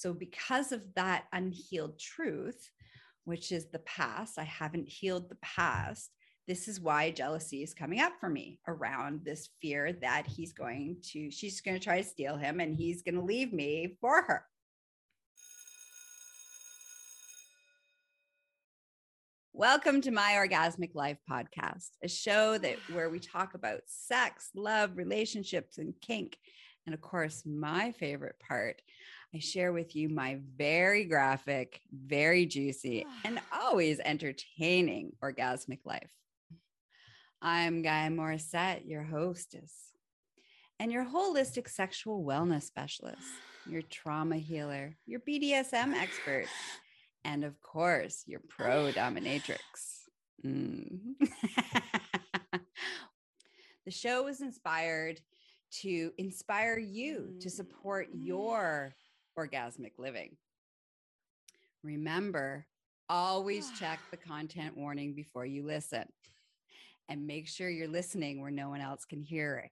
So, because of that unhealed truth, which is the past, I haven't healed the past. This is why jealousy is coming up for me around this fear that he's going to, she's going to try to steal him and he's going to leave me for her. Welcome to my Orgasmic Life podcast, a show that where we talk about sex, love, relationships, and kink. And of course, my favorite part, I share with you my very graphic, very juicy, and always entertaining orgasmic life. I'm Gaia Morissette, your hostess, and your holistic sexual wellness specialist, your trauma healer, your BDSM expert and of course, your pro dominatrix. Mm. the show was inspired to inspire you to support mm. your orgasmic living. Remember, always check the content warning before you listen and make sure you're listening where no one else can hear it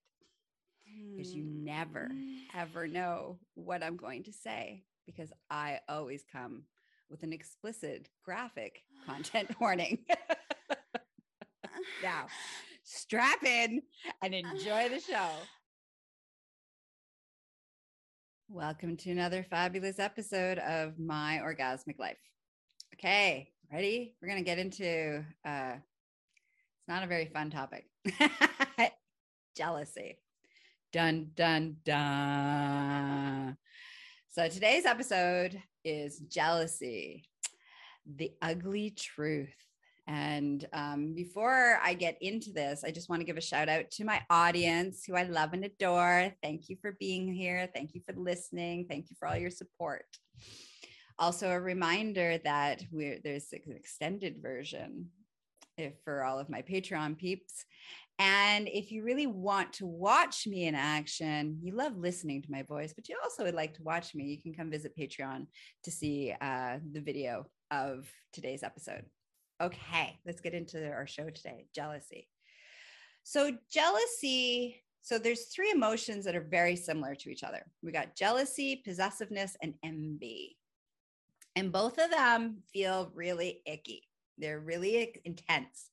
because you never, mm. ever know what I'm going to say because I always come with an explicit graphic content warning. now, strap in and enjoy the show. Welcome to another fabulous episode of My Orgasmic Life. Okay, ready? We're going to get into uh it's not a very fun topic. Jealousy. Dun dun dun. So today's episode is jealousy, the ugly truth. And um, before I get into this, I just want to give a shout out to my audience who I love and adore. Thank you for being here. Thank you for listening. Thank you for all your support. Also, a reminder that there's an extended version if for all of my Patreon peeps. And if you really want to watch me in action, you love listening to my voice, but you also would like to watch me, you can come visit Patreon to see uh, the video of today's episode. Okay, let's get into our show today jealousy. So, jealousy, so there's three emotions that are very similar to each other. We got jealousy, possessiveness, and envy. And both of them feel really icky. They're really intense.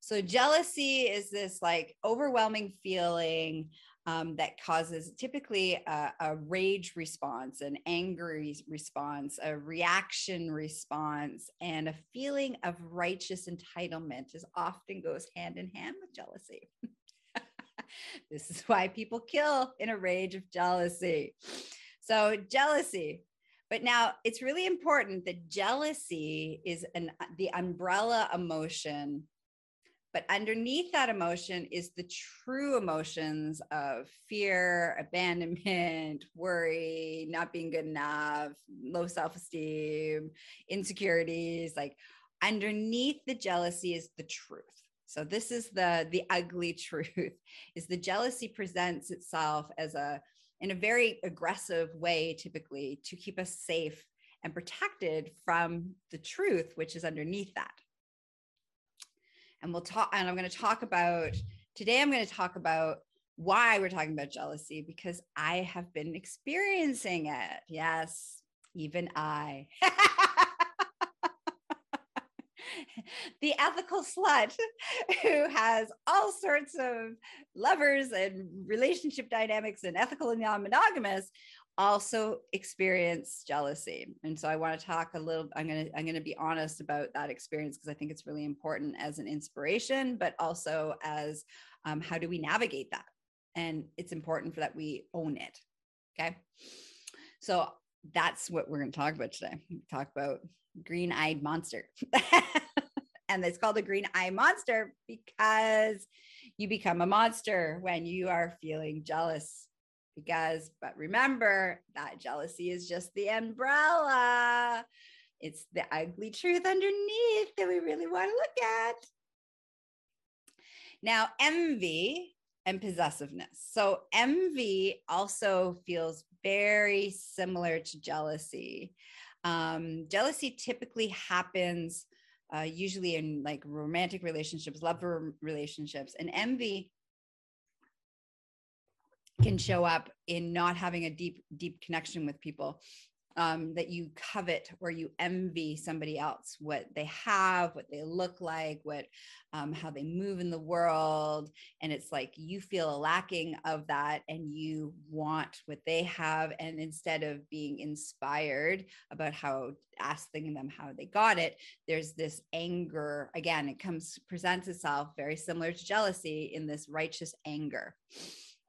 So, jealousy is this like overwhelming feeling um, that causes typically a, a, rage response, an angry response, a reaction response, and a feeling of righteous entitlement is often goes hand in hand with jealousy. this is why people kill in a rage of jealousy. So, jealousy. But now it's really important that jealousy is an the umbrella emotion but underneath that emotion is the true emotions of fear, abandonment, worry, not being good enough, low self esteem, insecurities. Like underneath the jealousy is the truth. So this is the the ugly truth is the jealousy presents itself as a in a very aggressive way typically to keep us safe and protected from the truth which is underneath that and we'll talk and i'm going to talk about today i'm going to talk about why we're talking about jealousy because i have been experiencing it. Yes even i. The ethical slut who has all sorts of lovers and relationship dynamics and ethical and non-monogamous also experience jealousy. And so i want to talk a little i'm going to i'm going to be honest about that experience because i think it's really important as an inspiration but also as um, how do we navigate that? And it's important for that we own it okay? So that's what we're going to talk about today. Talk about green-eyed monster. And it's called a green eye monster because you become a monster when you are feeling jealous because but remember that jealousy is just the umbrella. It's the ugly truth underneath that we really want to look at. Now envy and possessiveness. So envy also feels very similar to jealousy. Um, jealousy typically happens uh, usually in like romantic relationships love relationships and envy can show up in not having a deep deep connection with people um, that you covet or you envy somebody else, what they have, what they look like, what um, how they move in the world, and it's like you feel a lacking of that, and you want what they have, and instead of being inspired about how asking them how they got it, there's this anger. Again, it comes presents itself very similar to jealousy in this righteous anger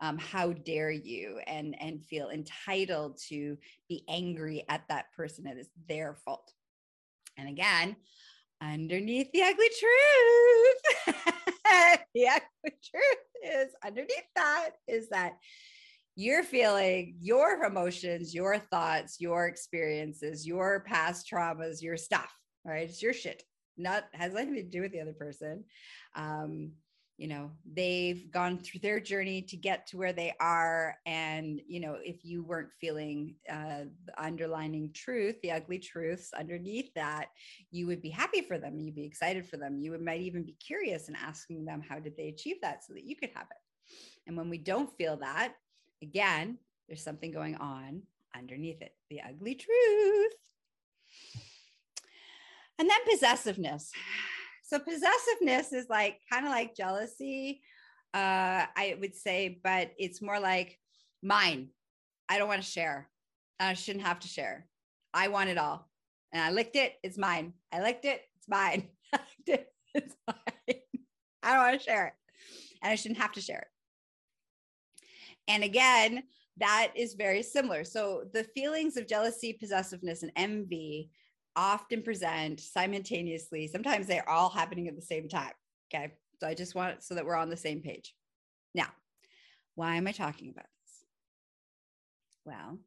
um, how dare you and and feel entitled to be angry at that person. It is their fault. And again underneath the ugly truth the ugly truth is underneath that is that you're feeling your emotions your thoughts your experiences your past traumas your stuff right? It's your shit. Not has nothing to do with the other person. Um you know they've gone through their journey to get to where they are. And you know if you weren't feeling uh, the underlining truth the ugly truths underneath that you would be happy for them. You'd be excited for them. You would, might even be curious and asking them how did they achieve that so that you could have it? And when we don't feel that again there's something going on underneath it the ugly truth. And then possessiveness so possessiveness is like kind of like jealousy, uh, I would say, but it's more like mine. I don't want to share. I shouldn't have to share. I want it all. And I licked it. It's mine. I licked it. It's mine. I licked it. It's mine. I don't want to share it. And I shouldn't have to share it. And again, that is very similar. So the feelings of jealousy, possessiveness, and envy often present simultaneously. Sometimes they're all happening at the same time. Okay. So I just want so that we're on the same page. Now, why am I talking about this? Well,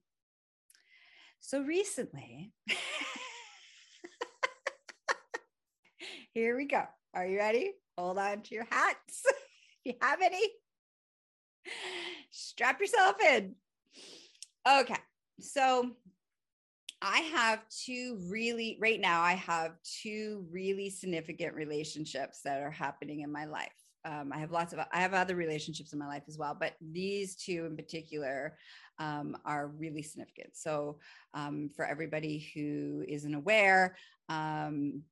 so recently, here we go. Are you ready? Hold on to your hats if you have any. Strap yourself in. Okay. So I have two really, right now, I have two really significant relationships that are happening in my life. Um, I have lots of, I have other relationships in my life as well, but these two in particular um, are really significant. So, um, for everybody who isn't aware, um,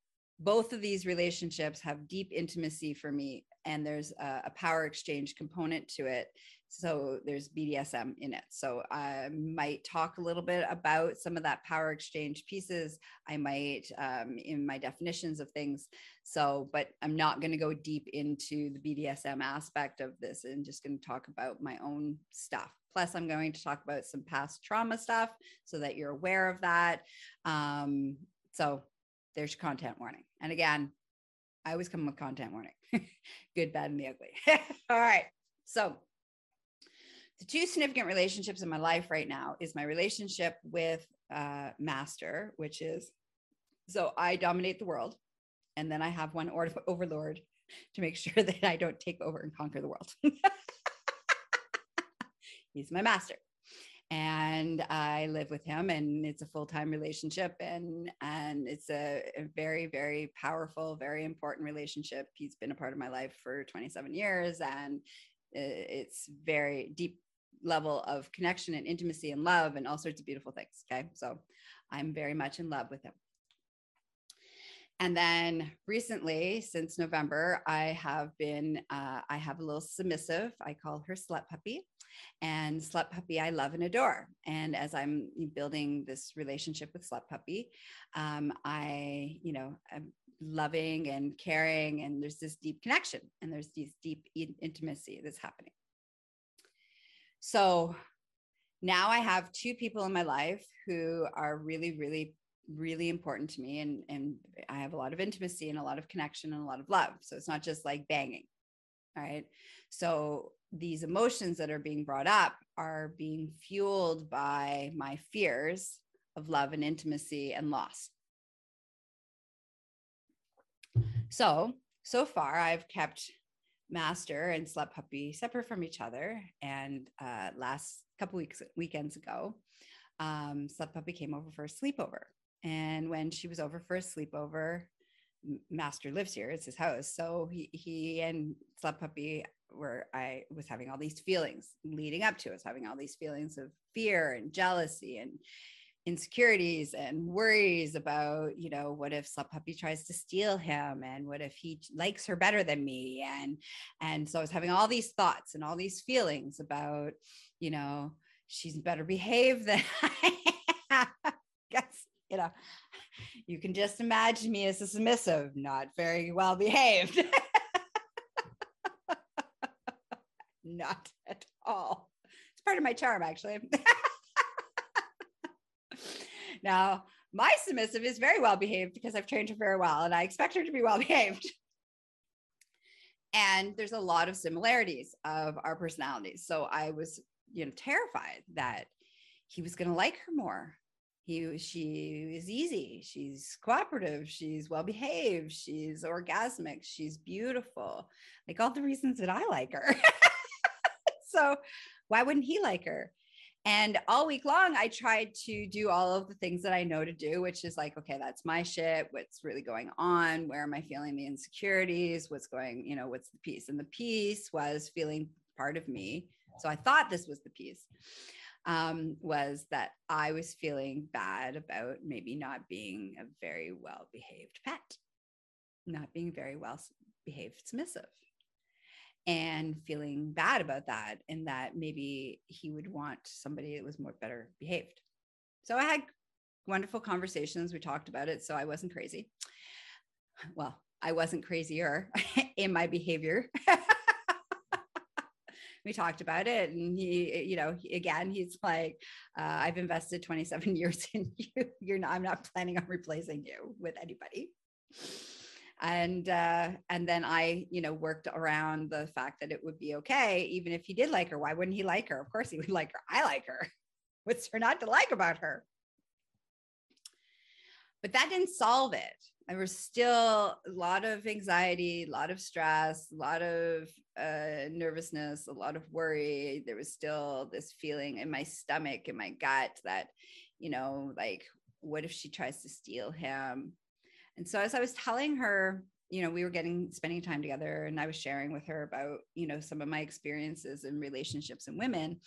both of these relationships have deep intimacy for me, and there's a, a power exchange component to it so there's BDSM in it. So I might talk a little bit about some of that power exchange pieces. I might um, in my definitions of things. So, but I'm not going to go deep into the BDSM aspect of this and just going to talk about my own stuff. Plus, I'm going to talk about some past trauma stuff so that you're aware of that. Um, so there's content warning. And again, I always come with content warning good, bad, and the ugly. All right. So the two significant relationships in my life right now is my relationship with uh, master which is so i dominate the world and then i have one or- overlord to make sure that i don't take over and conquer the world. He's my master. And i live with him and it's a full-time relationship and and it's a, a, very very powerful very important relationship. He's been a part of my life for 27 years and it's very deep level of connection and intimacy and love and all sorts of beautiful things. Okay. So I'm very much in love with him. And then recently, since November, I have been, uh, I have a little submissive. I call her Slut Puppy. And Slut Puppy, I love and adore. And as I'm building this relationship with Slut Puppy, um, I, you know, I'm loving and caring, and there's this deep connection and there's this deep intimacy that's happening. So now I have two people in my life who are really, really, really important to me. And, and I have a lot of intimacy and a lot of connection and a lot of love. So it's not just like banging. All right. So these emotions that are being brought up are being fueled by my fears of love and intimacy and loss. So, so far, I've kept master and slut puppy separate from each other. And uh, last couple weeks weekends ago, um, slut puppy came over for a sleepover. And when she was over for a sleepover, master lives here; it's his house. So he he and slut puppy were I was having all these feelings leading up to us having all these feelings of fear and jealousy and insecurities and worries about you know what if slut puppy tries to steal him and what if he likes her better than me? And and so i was having all these thoughts and all these feelings about you know she's better behaved than i guess you know you can just imagine me as a submissive not very well behaved. Not at all. It's part of my charm actually now, my submissive is very well behaved because I've trained her very well and I expect her to be well behaved. And there's a lot of similarities of our personalities. So I was, you know, terrified that he was going to like her more. He, she is easy. She's cooperative. She's well behaved. She's orgasmic. She's beautiful. Like all the reasons that I like her. so why wouldn't he like her? And all week long, I tried to do all of the things that I know to do, which is like, okay, that's my shit. What's really going on? Where am I feeling the insecurities? What's going, you know, what's the piece? And the piece was feeling part of me. So I thought this was the piece um, was that I was feeling bad about maybe not being a very well behaved pet, not being very well behaved submissive and feeling bad about that and that maybe he would want somebody that was more better behaved. So i had wonderful conversations we talked about it so i wasn't crazy. Well i wasn't crazier in my behavior. We talked about it and he you know again he's like uh, i've invested 27 years in you. You're not i'm not planning on replacing you with anybody and uh, and then I, you know, worked around the fact that it would be okay, even if he did like her. Why wouldn't he like her? Of course he would like her. I like her. What's there not to like about her? But that didn't solve it. There was still a lot of anxiety, a lot of stress, a lot of uh, nervousness, a lot of worry. There was still this feeling in my stomach, in my gut that, you know, like, what if she tries to steal him? And so as I was telling her, you know, we were getting spending time together and I was sharing with her about, you know, some of my experiences in relationships and women.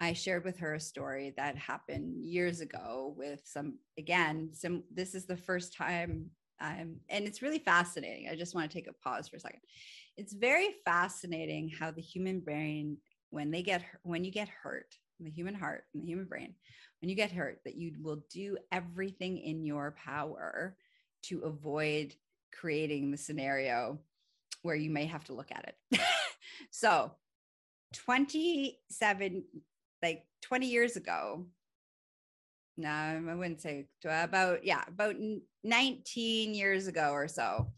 I shared with her a story that happened years ago with some again, some this is the first time and it's really fascinating. I just want to take a pause for a second. It's very fascinating how the human brain, when they get when you get hurt, the human heart and the human brain, when you get hurt, that you will do everything in your power to avoid creating the scenario where you may have to look at it. so 27, like 20 years ago, no, I wouldn't say about, yeah, about 19 years ago or so,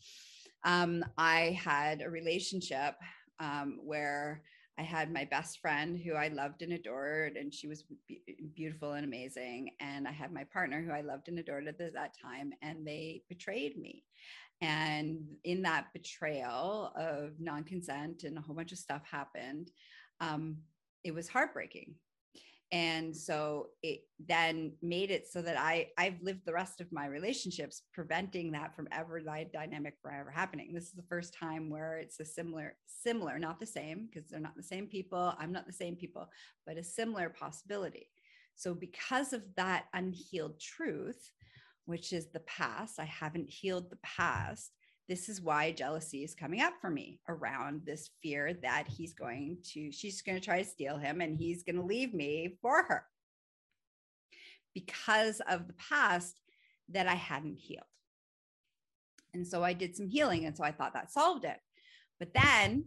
um, I had a relationship um, where I had my best friend who I loved and adored, and she was be- beautiful and amazing. And I had my partner who I loved and adored at that time, and they betrayed me. And in that betrayal of non consent and a whole bunch of stuff happened, um, it was heartbreaking and so it then made it so that i i've lived the rest of my relationships preventing that from ever that dynamic from ever happening. This is the first time where it's a similar similar not the same because they're not the same people i'm not the same people but a similar possibility. So because of that unhealed truth which is the past i haven't healed the past this is why jealousy is coming up for me around this fear that he's going to, she's going to try to steal him and he's going to leave me for her because of the past that I hadn't healed. And so I did some healing. And so I thought that solved it. But then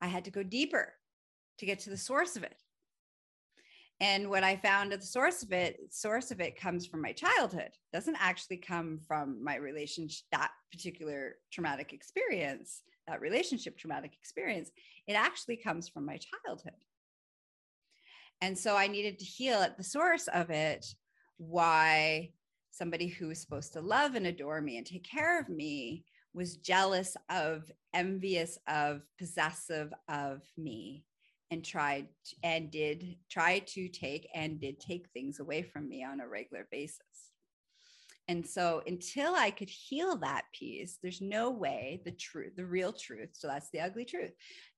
I had to go deeper to get to the source of it and what i found at the source of it source of it comes from my childhood. It doesn't actually come from my relationship that particular traumatic experience that relationship traumatic experience. It actually comes from my childhood. And so i needed to heal at the source of it why somebody who was supposed to love and adore me and take care of me was jealous of envious of possessive of me and tried and did try to take and did take things away from me on a regular basis. And so until I could heal that piece, there's no way the truth, the real truth. So that's the ugly truth.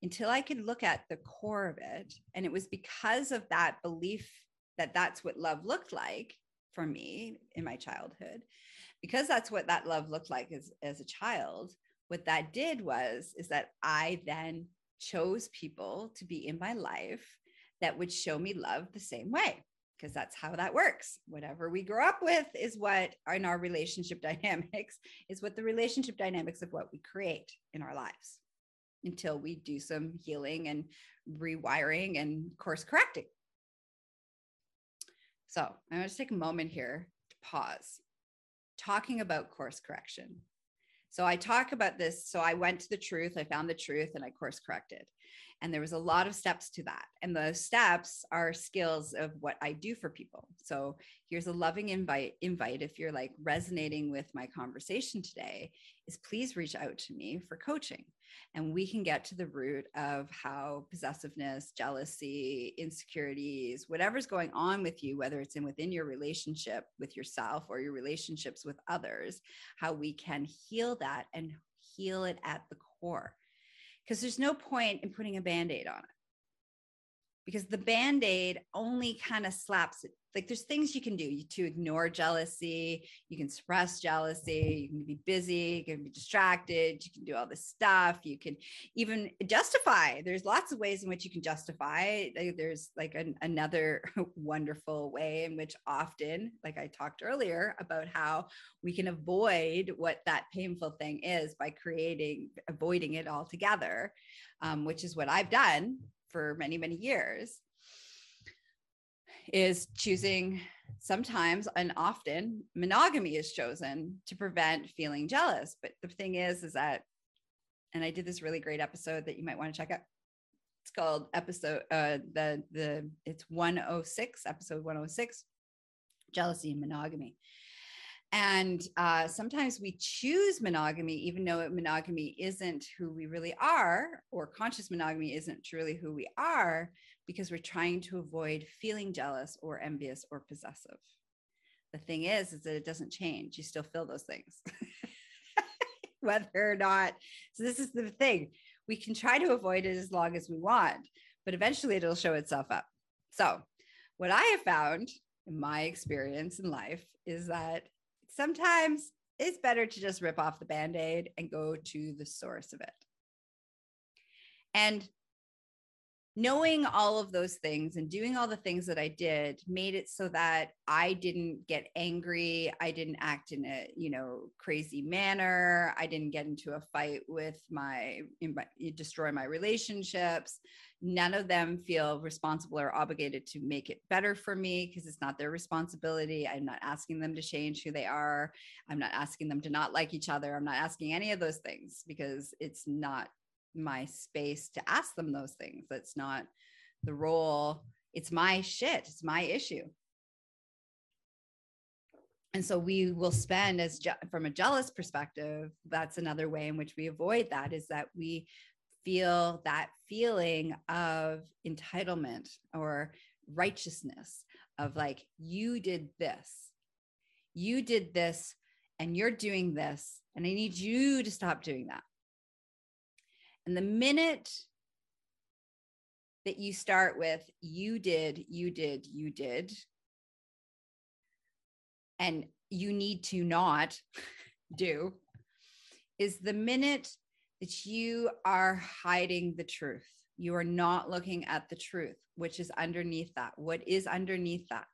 Until I could look at the core of it. And it was because of that belief that that's what love looked like for me in my childhood because that's what that love looked like as, as a child what that did was is that i then chose people to be in my life that would show me love the same way because that's how that works. Whatever we grow up with is what in our relationship dynamics is what the relationship dynamics of what we create in our lives until we do some healing and rewiring and course correcting. So i'm going to take a moment here to pause. Talking about course correction. So I talk about this. So I went to the truth, I found the truth, and I course corrected. And there was a lot of steps to that. And those steps are skills of what I do for people. So here's a loving invite invite if you're like resonating with my conversation today is please reach out to me for coaching and we can get to the root of how possessiveness jealousy insecurities whatever's going on with you whether it's in within your relationship with yourself or your relationships with others how we can heal that and heal it at the core because there's no point in putting a band-aid on it. Because the band-aid only kind of slaps it like there's things you can do to ignore jealousy. You can suppress jealousy. You can be busy. You can be distracted. You can do all this stuff. You can even justify. There's lots of ways in which you can justify. There's like an, another wonderful way in which often like i talked earlier about how we can avoid what that painful thing is by creating avoiding it altogether um, which is what i've done for many many years is choosing sometimes and often monogamy is chosen to prevent feeling jealous. But the thing is is that and i did this really great episode that you might want to check out. It's called episode uh the the it's 106 episode 106 jealousy and monogamy. And uh, sometimes we choose monogamy, even though monogamy isn't who we really are, or conscious monogamy isn't truly who we are, because we're trying to avoid feeling jealous or envious or possessive. The thing is, is that it doesn't change. You still feel those things, whether or not. So, this is the thing. We can try to avoid it as long as we want, but eventually it'll show itself up. So, what I have found in my experience in life is that sometimes it's better to just rip off the band aid and go to the source of it. And knowing all of those things and doing all the things that I did made it so that I didn't get angry. I didn't act in a, you know, crazy manner. I didn't get into a fight with my, destroy my relationships. None of them feel responsible or obligated to make it better for me because it's not their responsibility. I'm not asking them to change who they are. I'm not asking them to not like each other. I'm not asking any of those things because it's not my space to ask them those things. That's not the role. It's my shit. It's my issue. And so we will spend as je- from a jealous perspective, that's another way in which we avoid that is that we feel that feeling of entitlement or righteousness of like, you did this, you did this, and you're doing this, and I need you to stop doing that. And the minute that you start with, you did, you did, you did, and you need to not do, is the minute that you are hiding the truth. You are not looking at the truth, which is underneath that. What is underneath that?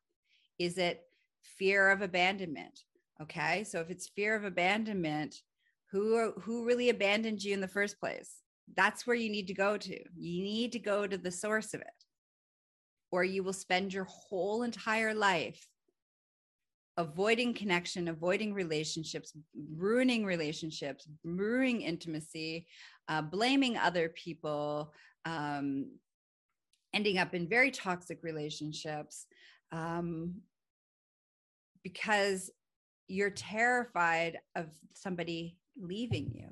Is it fear of abandonment? Okay. So if it's fear of abandonment, who who really abandoned you in the first place? That's where you need to go to. You need to go to the source of it, or you will spend your whole entire life avoiding connection, avoiding relationships, ruining relationships, ruining intimacy, uh, blaming other people, um, ending up in very toxic relationships um, because you're terrified of somebody leaving you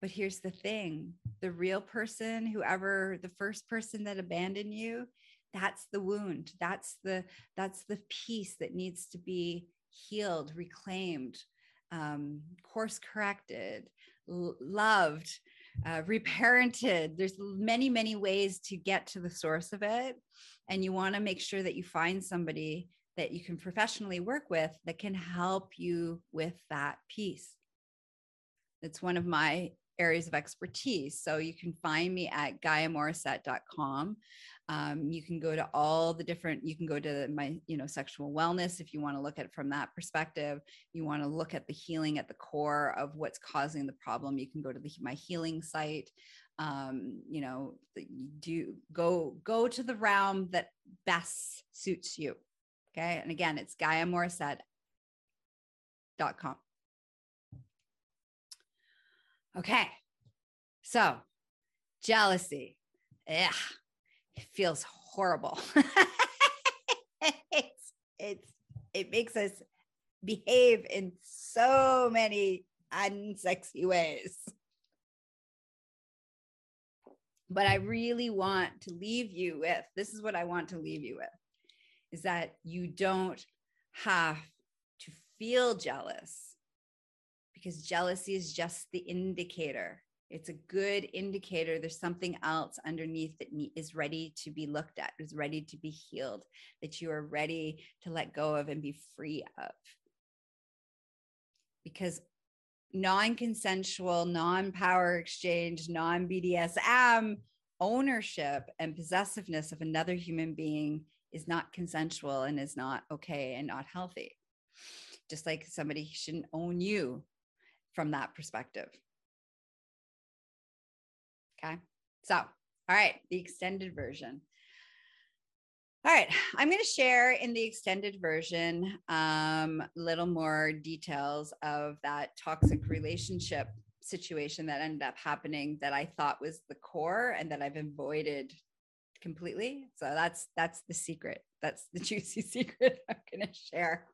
but here's the thing the real person, whoever the first person that abandoned you, that's the wound. That's the that's the piece that needs to be healed, reclaimed, um, course corrected, l- loved, uh, reparented. There's many, many ways to get to the source of it. And you want to make sure that you find somebody that you can professionally work with that can help you with that piece. It's one of my areas of expertise. So you can find me at GaiaMorissette.com. Um, you can go to all the different, you can go to my, you know, sexual wellness if you want to look at it from that perspective. You want to look at the healing at the core of what's causing the problem. You can go to the, my healing site. Um, you know, do go go to the realm that best suits you. Okay. And again, it's GaiaMorissette.com. Okay. So, jealousy. Yeah. It feels horrible. it's it's it makes us behave in so many unsexy ways. But I really want to leave you with this is what I want to leave you with is that you don't have to feel jealous because jealousy is just the indicator. It's a good indicator there's something else underneath that is ready to be looked at, is ready to be healed, that you are ready to let go of and be free of. Because non consensual, non power exchange, non BDSM ownership and possessiveness of another human being is not consensual and is not okay and not healthy. Just like somebody shouldn't own you from that perspective. Okay. So, all right, the extended version. All right, I'm going to share in the extended version um, a little more details of that toxic relationship situation that ended up happening that I thought was the core and that I've avoided completely. So that's that's the secret. That's the juicy secret I'm going to share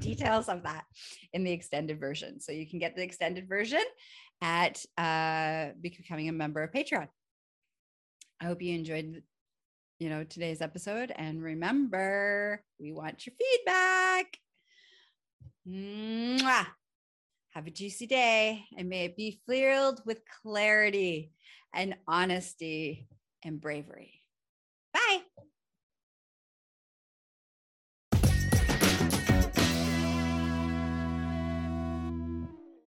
details of that in the extended version. So you can get the extended version at uh, becoming a member of Patreon. I hope you enjoyed, you know, today's episode. And remember, we want your feedback. Mwah. Have a juicy day and may it be filled with clarity and honesty and bravery. Bye.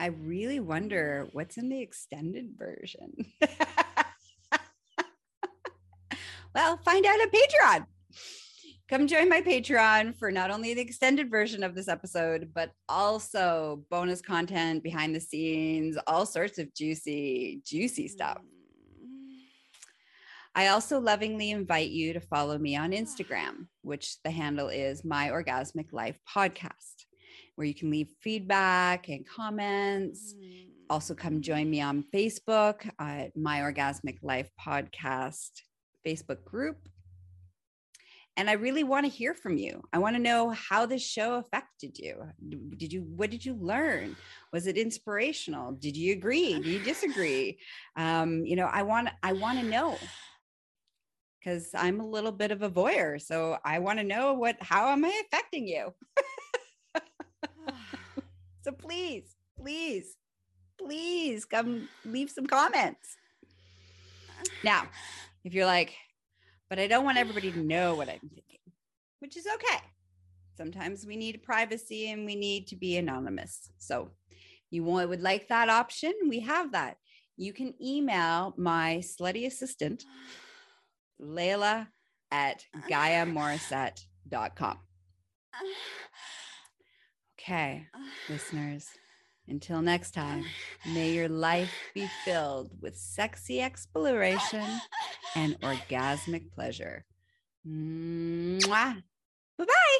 I really wonder what's in the extended version. well, find out at Patreon. Come join my Patreon for not only the extended version of this episode, but also bonus content behind the scenes, all sorts of juicy, juicy stuff. Mm. I also lovingly invite you to follow me on Instagram, which the handle is My Orgasmic Life Podcast where you can leave feedback and comments. Mm. Also, come join me on Facebook at My Orgasmic Life Podcast Facebook group. And I really want to hear from you. I want to know how this show affected you. Did you, what did you learn? Was it inspirational? Did you agree? Do you disagree? Um, you know, I want, I want to know because I'm a little bit of a voyeur. So I want to know what, how am I affecting you? So please, please, please come leave some comments. Now, if you're like, but I don't want everybody to know what I'm thinking, which is okay. Sometimes we need privacy and we need to be anonymous. So you want, would like that option? We have that. You can email my slutty assistant, Layla at uh-huh. GaiaMorissette.com. Okay, listeners, Until next time, may your life be filled with sexy exploration and orgasmic pleasure. Bye bye.